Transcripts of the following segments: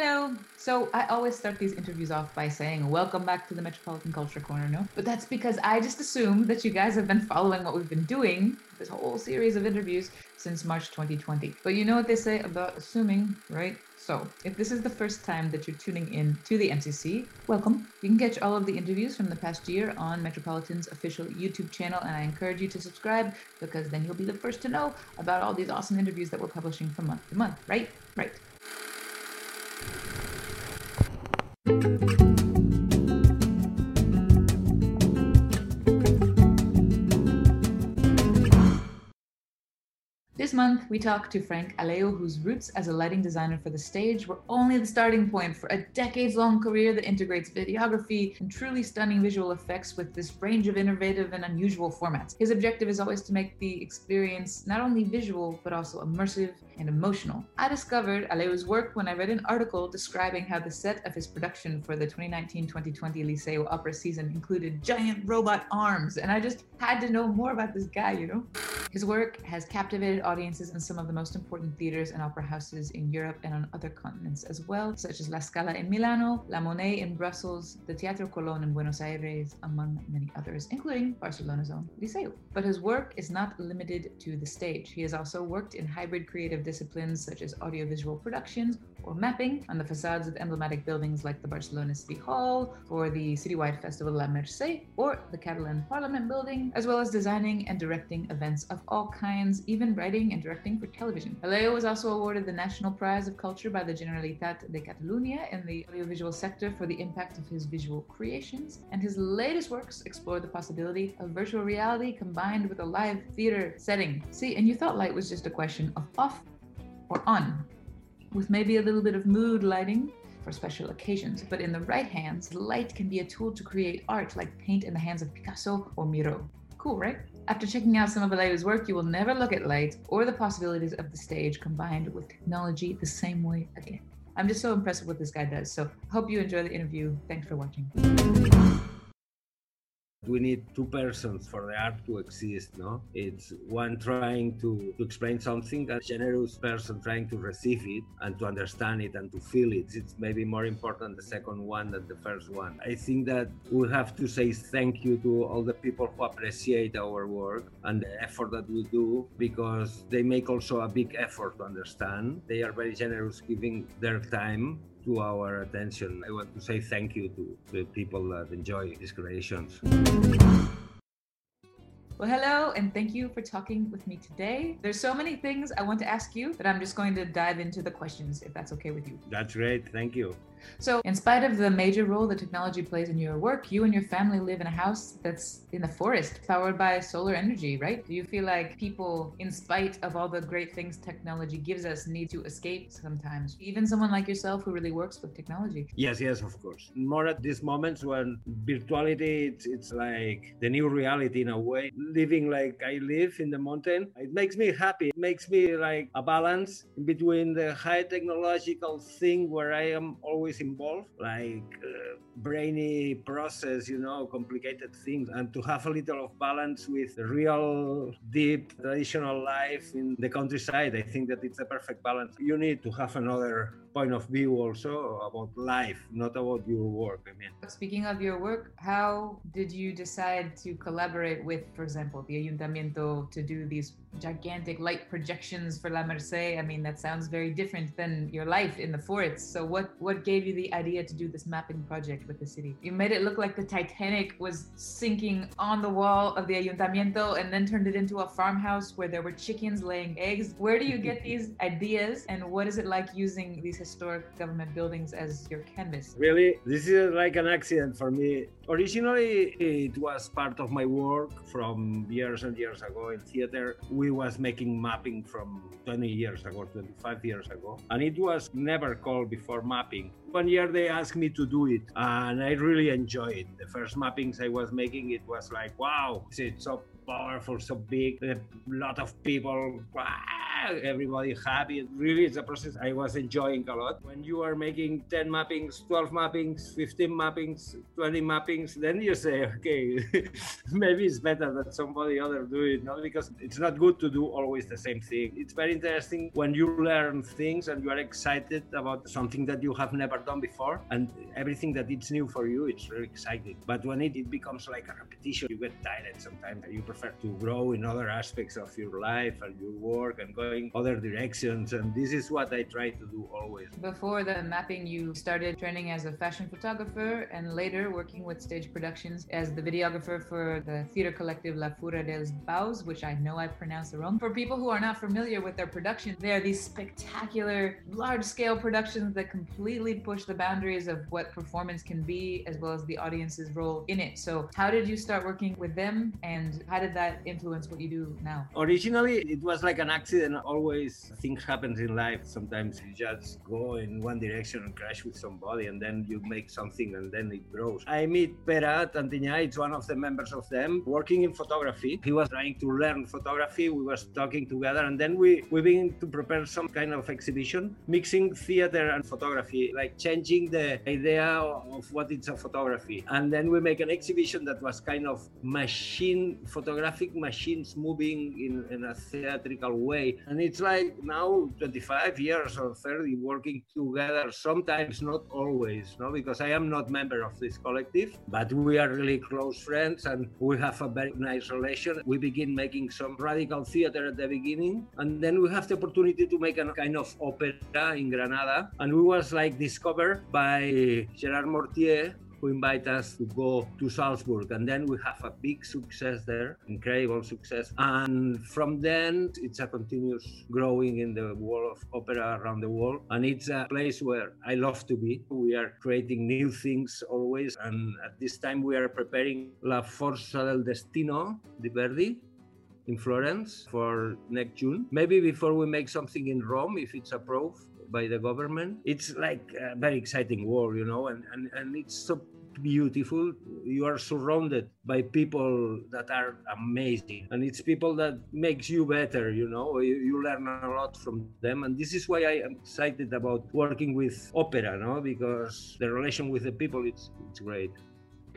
Hello. So I always start these interviews off by saying, Welcome back to the Metropolitan Culture Corner, no? But that's because I just assume that you guys have been following what we've been doing, this whole series of interviews, since March 2020. But you know what they say about assuming, right? So, if this is the first time that you're tuning in to the MCC, welcome. You can catch all of the interviews from the past year on Metropolitan's official YouTube channel, and I encourage you to subscribe because then you'll be the first to know about all these awesome interviews that we're publishing from month to month, right? Right. This month, we talk to Frank Aleu, whose roots as a lighting designer for the stage were only the starting point for a decades long career that integrates videography and truly stunning visual effects with this range of innovative and unusual formats. His objective is always to make the experience not only visual, but also immersive and emotional. I discovered Aleu's work when I read an article describing how the set of his production for the 2019 2020 Liceu opera season included giant robot arms, and I just had to know more about this guy, you know? His work has captivated audiences in some of the most important theaters and opera houses in Europe and on other continents as well, such as La Scala in Milano, La Monnaie in Brussels, the Teatro Colón in Buenos Aires, among many others, including Barcelona's own Liceu. But his work is not limited to the stage. He has also worked in hybrid creative disciplines such as audiovisual productions or mapping on the facades of emblematic buildings like the Barcelona City Hall, or the citywide festival La Mercè, or the Catalan Parliament building, as well as designing and directing events of all kinds, even writing and directing for television. Aleu was also awarded the National Prize of Culture by the Generalitat de Catalunya in the audiovisual sector for the impact of his visual creations, and his latest works explore the possibility of virtual reality combined with a live theater setting. See, and you thought light was just a question of off or on, with maybe a little bit of mood lighting for special occasions. But in the right hands, light can be a tool to create art like paint in the hands of Picasso or Miro. Cool, right? After checking out some of Aleu's work, you will never look at light or the possibilities of the stage combined with technology the same way again. I'm just so impressed with what this guy does. So hope you enjoy the interview. Thanks for watching. We need two persons for the art to exist, no? It's one trying to, to explain something, a generous person trying to receive it and to understand it and to feel it. It's maybe more important the second one than the first one. I think that we have to say thank you to all the people who appreciate our work and the effort that we do because they make also a big effort to understand. They are very generous giving their time to our attention. I want to say thank you to the people that enjoy these creations. Well, hello, and thank you for talking with me today. There's so many things I want to ask you but I'm just going to dive into the questions, if that's okay with you. That's great. Thank you. So, in spite of the major role that technology plays in your work, you and your family live in a house that's in the forest, powered by solar energy, right? Do you feel like people, in spite of all the great things technology gives us, need to escape sometimes? Even someone like yourself who really works with technology. Yes, yes, of course. More at these moments when virtuality, it's, it's like the new reality in a way. Living like I live in the mountain, it makes me happy. It makes me like a balance between the high technological thing where I am always involved, like uh, brainy process, you know, complicated things, and to have a little of balance with real, deep, traditional life in the countryside. I think that it's a perfect balance. You need to have another point of view also about life, not about your work. I mean, speaking of your work, how did you decide to collaborate with, for example, the Ayuntamiento to do these gigantic light projections for La Merced? I mean, that sounds very different than your life in the forest. So, what what gave you the idea to do this mapping project with the city? You made it look like the Titanic was sinking on the wall of the Ayuntamiento and then turned it into a farmhouse where there were chickens laying eggs. Where do you get these ideas, and what is it like using these historic government buildings as your canvas? Really, this is like an accident for me. Originally, it was part of my work from years and years ago in theater. We was making mapping from 20 years ago, 25 years ago, and it was never called before mapping. One year they asked me to do it, and I really enjoyed it. The first mappings I was making, it was like, wow, it's so powerful, so big, a lot of people. Everybody happy. Really, it's a process I was enjoying a lot. When you are making 10 mappings, 12 mappings, 15 mappings, 20 mappings, then you say, okay, maybe it's better that somebody other do it, not because it's not good to do always the same thing. It's very interesting when you learn things and you are excited about something that you have never done before and everything that it's new for you, it's really exciting. But when it, it becomes like a repetition, you get tired sometimes. You prefer to grow in other aspects of your life and your work and going other directions. And this is what I try to do always. Before the mapping, you started training as a fashion photographer and later working with stage productions as the videographer for the theater collective La Fura dels Baus, which I know I pronounced wrong. For people who are not familiar with their production, they are these spectacular, large scale productions that completely push the boundaries of what performance can be, as well as the audience's role in it. So, how did you start working with them and how did that influence what you do now? Originally, it was like an accident. Always things happen in life. Sometimes you just go in one direction and crash with somebody, and then you make something and then it grows. I meet Pere Tantinyà, it's one of the members of them, working in photography. He was trying to learn photography. We was talking together, and then we, we begin to prepare some kind of exhibition, mixing theater and photography, like changing the idea of what is a photography. And then we make an exhibition that was kind of machine, photographic machines moving in, in a theatrical way. And it's like now 25 years or 30 working together, sometimes not always, no, because I am not member of this collective, but we are really close friends and we have a very nice relation. We begin making some radical theater at the beginning, and then we have the opportunity to make a kind of opera in Granada. And we was like discovered by Gerard Mortier, who invite us to go to Salzburg. And then we have a big success there, incredible success. And from then, it's a continuous growing in the world of opera around the world. And it's a place where I love to be. We are creating new things always. And at this time, we are preparing La Forza del Destino di Verdi in Florence for next June. Maybe before we make something in Rome, if it's approved by the government. It's like a very exciting world, you know, and, and, and it's so beautiful. You are surrounded by people that are amazing, and it's people that makes you better. You know, you, you learn a lot from them, and this is why I am excited about working with opera, no, because the relation with the people it's it's great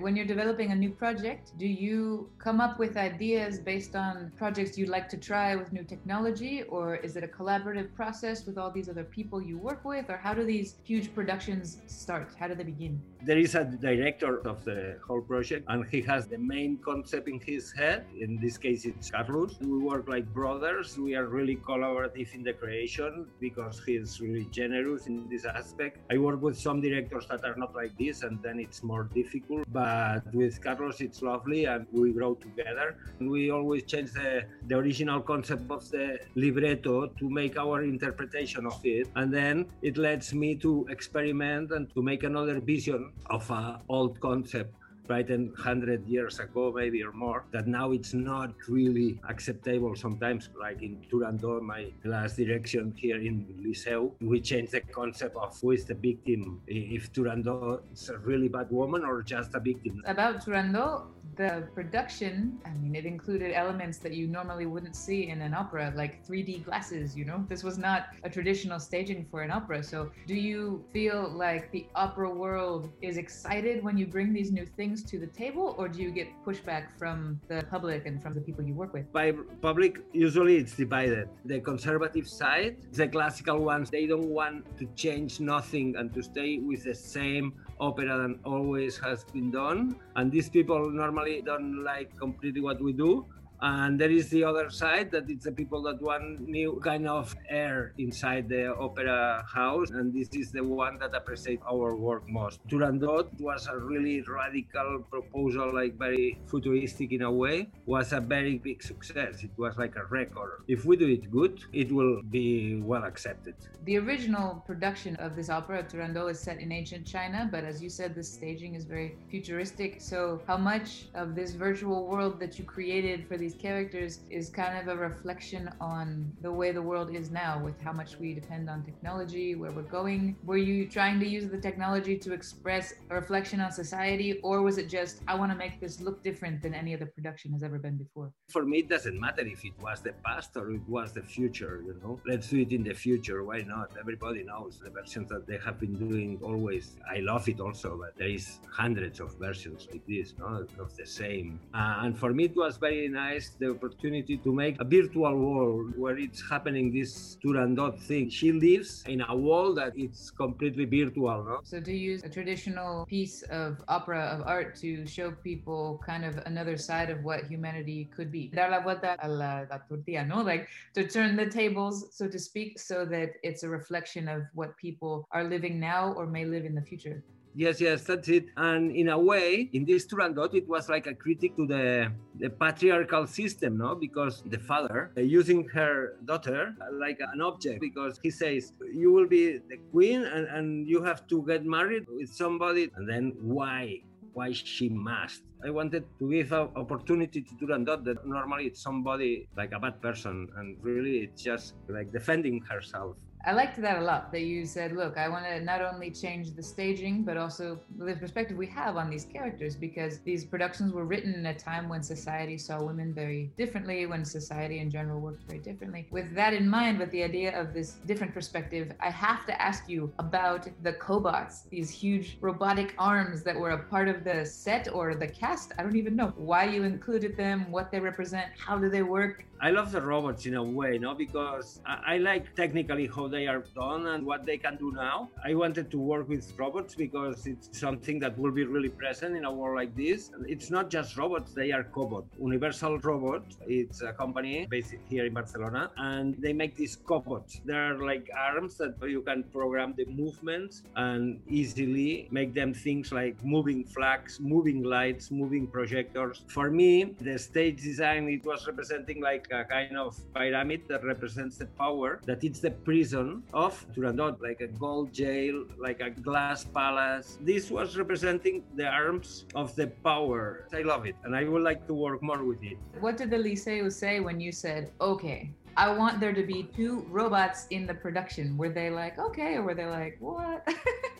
when you're developing a new project, do you come up with ideas based on projects you'd like to try with new technology, or is it a collaborative process with all these other people you work with, or how do these huge productions start? How do they begin? There is a director of the whole project, and he has the main concept in his head. In this case, it's Carlos. We work like brothers. We are really collaborative in the creation because he's really generous in this aspect. I work with some directors that are not like this, and then it's more difficult. But Uh, but with Carlos, it's lovely and we grow together. We always change the, the original concept of the libretto to make our interpretation of it. And then it lets me to experiment and to make another vision of an old concept written 100 years ago, maybe or more, that now it's not really acceptable sometimes, like in Turandot, my last direction here in Liceu, we changed the concept of who is the victim, if Turandot is a really bad woman or just a victim. About Turandot, the production, I mean, it included elements that you normally wouldn't see in an opera, like 3D glasses, you know? This was not a traditional staging for an opera. So, do you feel like the opera world is excited when you bring these new things to the table, or do you get pushback from the public and from the people you work with? By public, usually it's divided. The conservative side, the classical ones, they don't want to change nothing and to stay with the same opera that always has been done. And these people normally don't like completely what we do and there is the other side that it's the people that want new kind of air inside the opera house. And this is the one that appreciate our work most. Turandot was a really radical proposal like very futuristic in a way. Was a very big success. It was like a record. If we do it good it will be well accepted. The original production of this opera turandot is set in ancient china but as you said the staging is very futuristic. So how much of this virtual world that you created for these these characters is kind of a reflection on the way the world is now with how much we depend on technology, where we're going. Were you trying to use the technology to express a reflection on society, or was it just, I want to make this look different than any other production has ever been before? For me, it doesn't matter if it was the past or it was the future, you know. Let's do it in the future. Why not? Everybody knows the versions that they have been doing always. I love it also, but there is hundreds of versions like this, no, of the same. Uh, and for me, it was very nice the opportunity to make a virtual world where it's happening this Turandot thing. She lives in a world that it's completely virtual, no? So to use a traditional piece of opera of art to show people kind of another side of what humanity could be. Dar la vuelta a la, la tortilla, no? Like to turn the tables, so to speak, so that it's a reflection of what people are living now or may live in the future. Yes, yes, that's it. And in a way, in this Turandot, it was like a critic to the, the patriarchal system, no? Because the father uh, using her daughter like an object, because he says, you will be the queen and, and you have to get married with somebody. And then why? Why she must? I wanted to give an opportunity to Turandot that normally it's somebody like a bad person, and really it's just like defending herself. I liked that a lot. That you said, "Look, I want to not only change the staging, but also the perspective we have on these characters, because these productions were written in a time when society saw women very differently, when society in general worked very differently. With that in mind, with the idea of this different perspective, I have to ask you about the cobots, these huge robotic arms that were a part of the set or the cast. I don't even know why you included them, what they represent, how do they work. I love the robots in a way, no, because I, I like technically how they are done and what they can do now. I wanted to work with robots because it's something that will be really present in a world like this. It's not just robots, they are cobot. Universal Robot, it's a company based here in Barcelona, and they make these cobots. They're like arms that you can program the movements and easily make them things like moving flags, moving lights, moving projectors. For me, the stage design, it was representing like a kind of pyramid that represents the power, that it's the prison of Turandot, like a gold jail, like a glass palace. This was representing the arms of the power. I love it, and I would like to work more with it. What did the Liceu say when you said, okay, I want there to be two robots in the production? Were they like, okay, or were they like, what?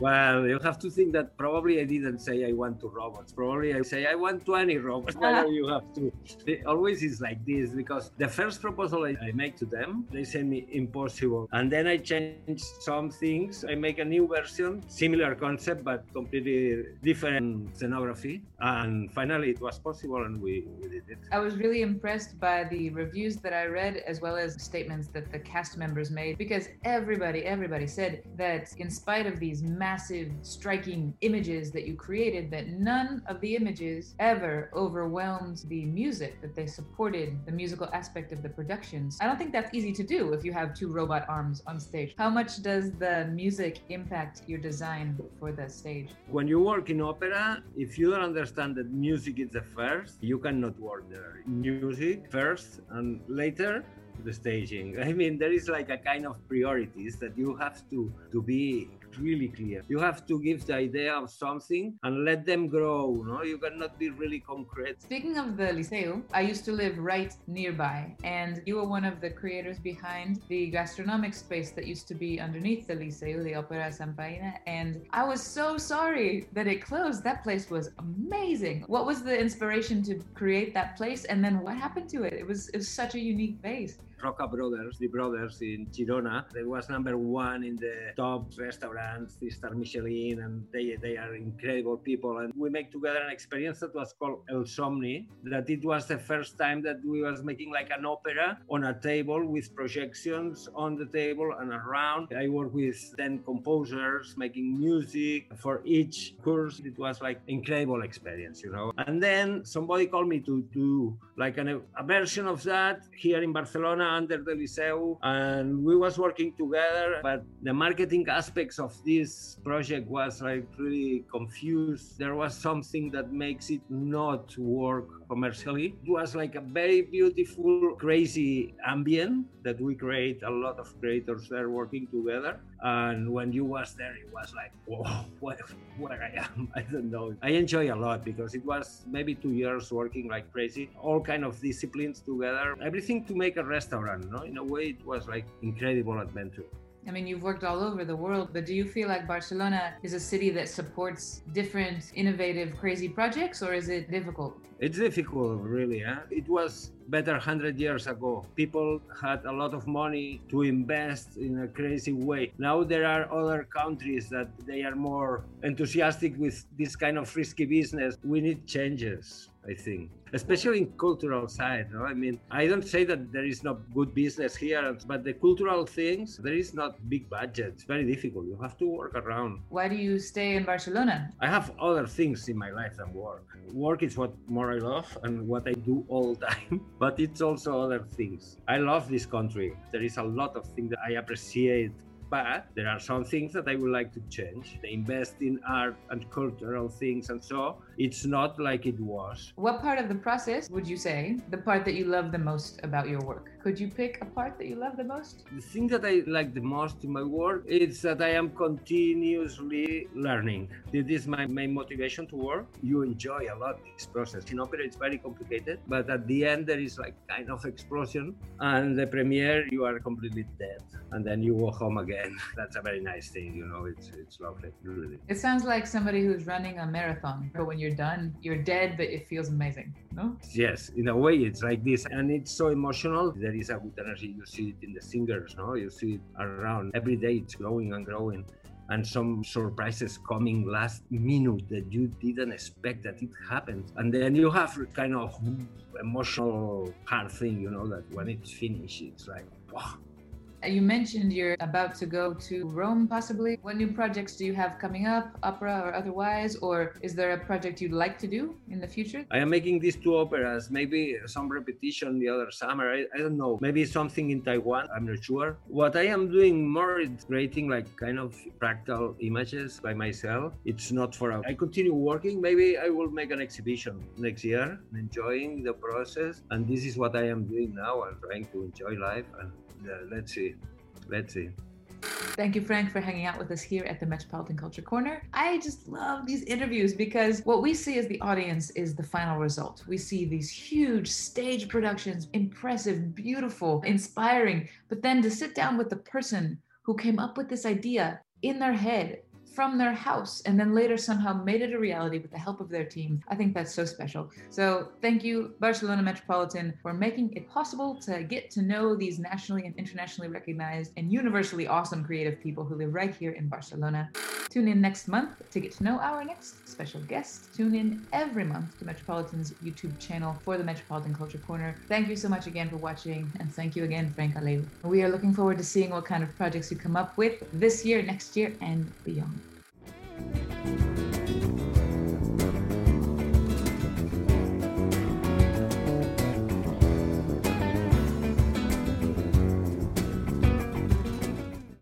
Well, you have to think that probably I didn't say I want two robots. Probably I say I want 20 robots. Why you have to? It always is like this because the first proposal I, I make to them, they say me impossible. And then I change some things. I make a new version, similar concept, but completely different scenography. And finally it was possible and we, we did it. I was really impressed by the reviews that I read as well as statements that the cast members made because everybody, everybody said that in spite of these massive, striking images that you created, that none of the images ever overwhelmed the music, that they supported the musical aspect of the productions. I don't think that's easy to do if you have two robot arms on stage. How much does the music impact your design for the stage? When you work in opera, if you don't understand that music is the first, you cannot work there. Music first and later the staging. I mean, there is like a kind of priorities that you have to to be really clear. You have to give the idea of something and let them grow. No, you cannot be really concrete. Speaking of the Liceu, I used to live right nearby, and you were one of the creators behind the gastronomic space that used to be underneath the Liceu, the Opera Samfaina. And I was so sorry that it closed. That place was amazing. What was the inspiration to create that place, and then what happened to it? It was it was such a unique base. Roca Brothers, the brothers in Girona. They was number one in the top restaurants, the Star Michelin, and they, they are incredible people. And we make together an experience that was called El Somni, that it was the first time that we was making like an opera on a table with projections on the table and around. I work with 10 composers making music for each course. It was like incredible experience, you know. And then somebody called me to do like an, a version of that here in Barcelona under the Liceu, and we was working together. But the marketing aspects of this project was like really confused. There was something that makes it not work commercially. It was like a very beautiful, crazy ambient that we create. A lot of creators there working together, And when you was there, it was like, whoa, where, where I am, I don't know. I enjoy a lot because it was maybe two years working like crazy, all kind of disciplines together, everything to make a restaurant. No, in a way, it was like incredible adventure. I mean, you've worked all over the world, but do you feel like Barcelona is a city that supports different, innovative, crazy projects, or is it difficult? It's difficult, really. Huh? It was better 100 years ago. People had a lot of money to invest in a crazy way. Now there are other countries that they are more enthusiastic with this kind of risky business. We need changes. I think, especially in cultural side. No? I mean, I don't say that there is no good business here, but the cultural things, there is not big budget. It's very difficult. You have to work around. Why do you stay in Barcelona? I have other things in my life than work. Work is what more I love and what I do all the time, but it's also other things. I love this country. There is a lot of things that I appreciate but there are some things that I would like to change. They invest in art and cultural things, and so it's not like it was. What part of the process would you say the part that you love the most about your work? Could you pick a part that you love the most? The thing that I like the most in my work is that I am continuously learning. This is my main motivation to work. You enjoy a lot this process. In opera, it's very complicated, but at the end there is like kind of explosion, and the premiere you are completely dead, and then you go home again. That's a very nice thing, you know. It's it's lovely, really. It sounds like somebody who's running a marathon, but when you're done, you're dead, but it feels amazing. No? Yes, in a way, it's like this, and it's so emotional. There is a good energy. You see it in the singers, no? You see it around every day. It's growing and growing and some surprises coming last minute that you didn't expect that it happened. And then you have kind of emotional hard thing, you know, that when it's finished, it's like, wow, Uh, you mentioned you're about to go to Rome, possibly. What new projects do you have coming up, opera or otherwise? Or is there a project you'd like to do in the future? I am making these two operas, maybe some repetition the other summer. I, I don't know. Maybe something in Taiwan. I'm not sure. What I am doing more is creating like kind of fractal images by myself. It's not for a, I continue working. Maybe I will make an exhibition next year, enjoying the process. And this is what I am doing now. I'm trying to enjoy life and yeah, let's see. Let's see. Thank you, Frank, for hanging out with us here at the Metropolitan Culture Corner. I just love these interviews because what we see as the audience is the final result. We see these huge stage productions, impressive, beautiful, inspiring, but then to sit down with the person who came up with this idea in their head from their house and then later somehow made it a reality with the help of their team. I think that's so special. So thank you, Barcelona Metropolitan, for making it possible to get to know these nationally and internationally recognized and universally awesome creative people who live right here in Barcelona. Tune in next month to get to know our next special guest. Tune in every month to Metropolitan's YouTube channel for the Metropolitan Culture Corner. Thank you so much again for watching, and thank you again, Frank Aleu. We are looking forward to seeing what kind of projects you come up with this year, next year, and beyond.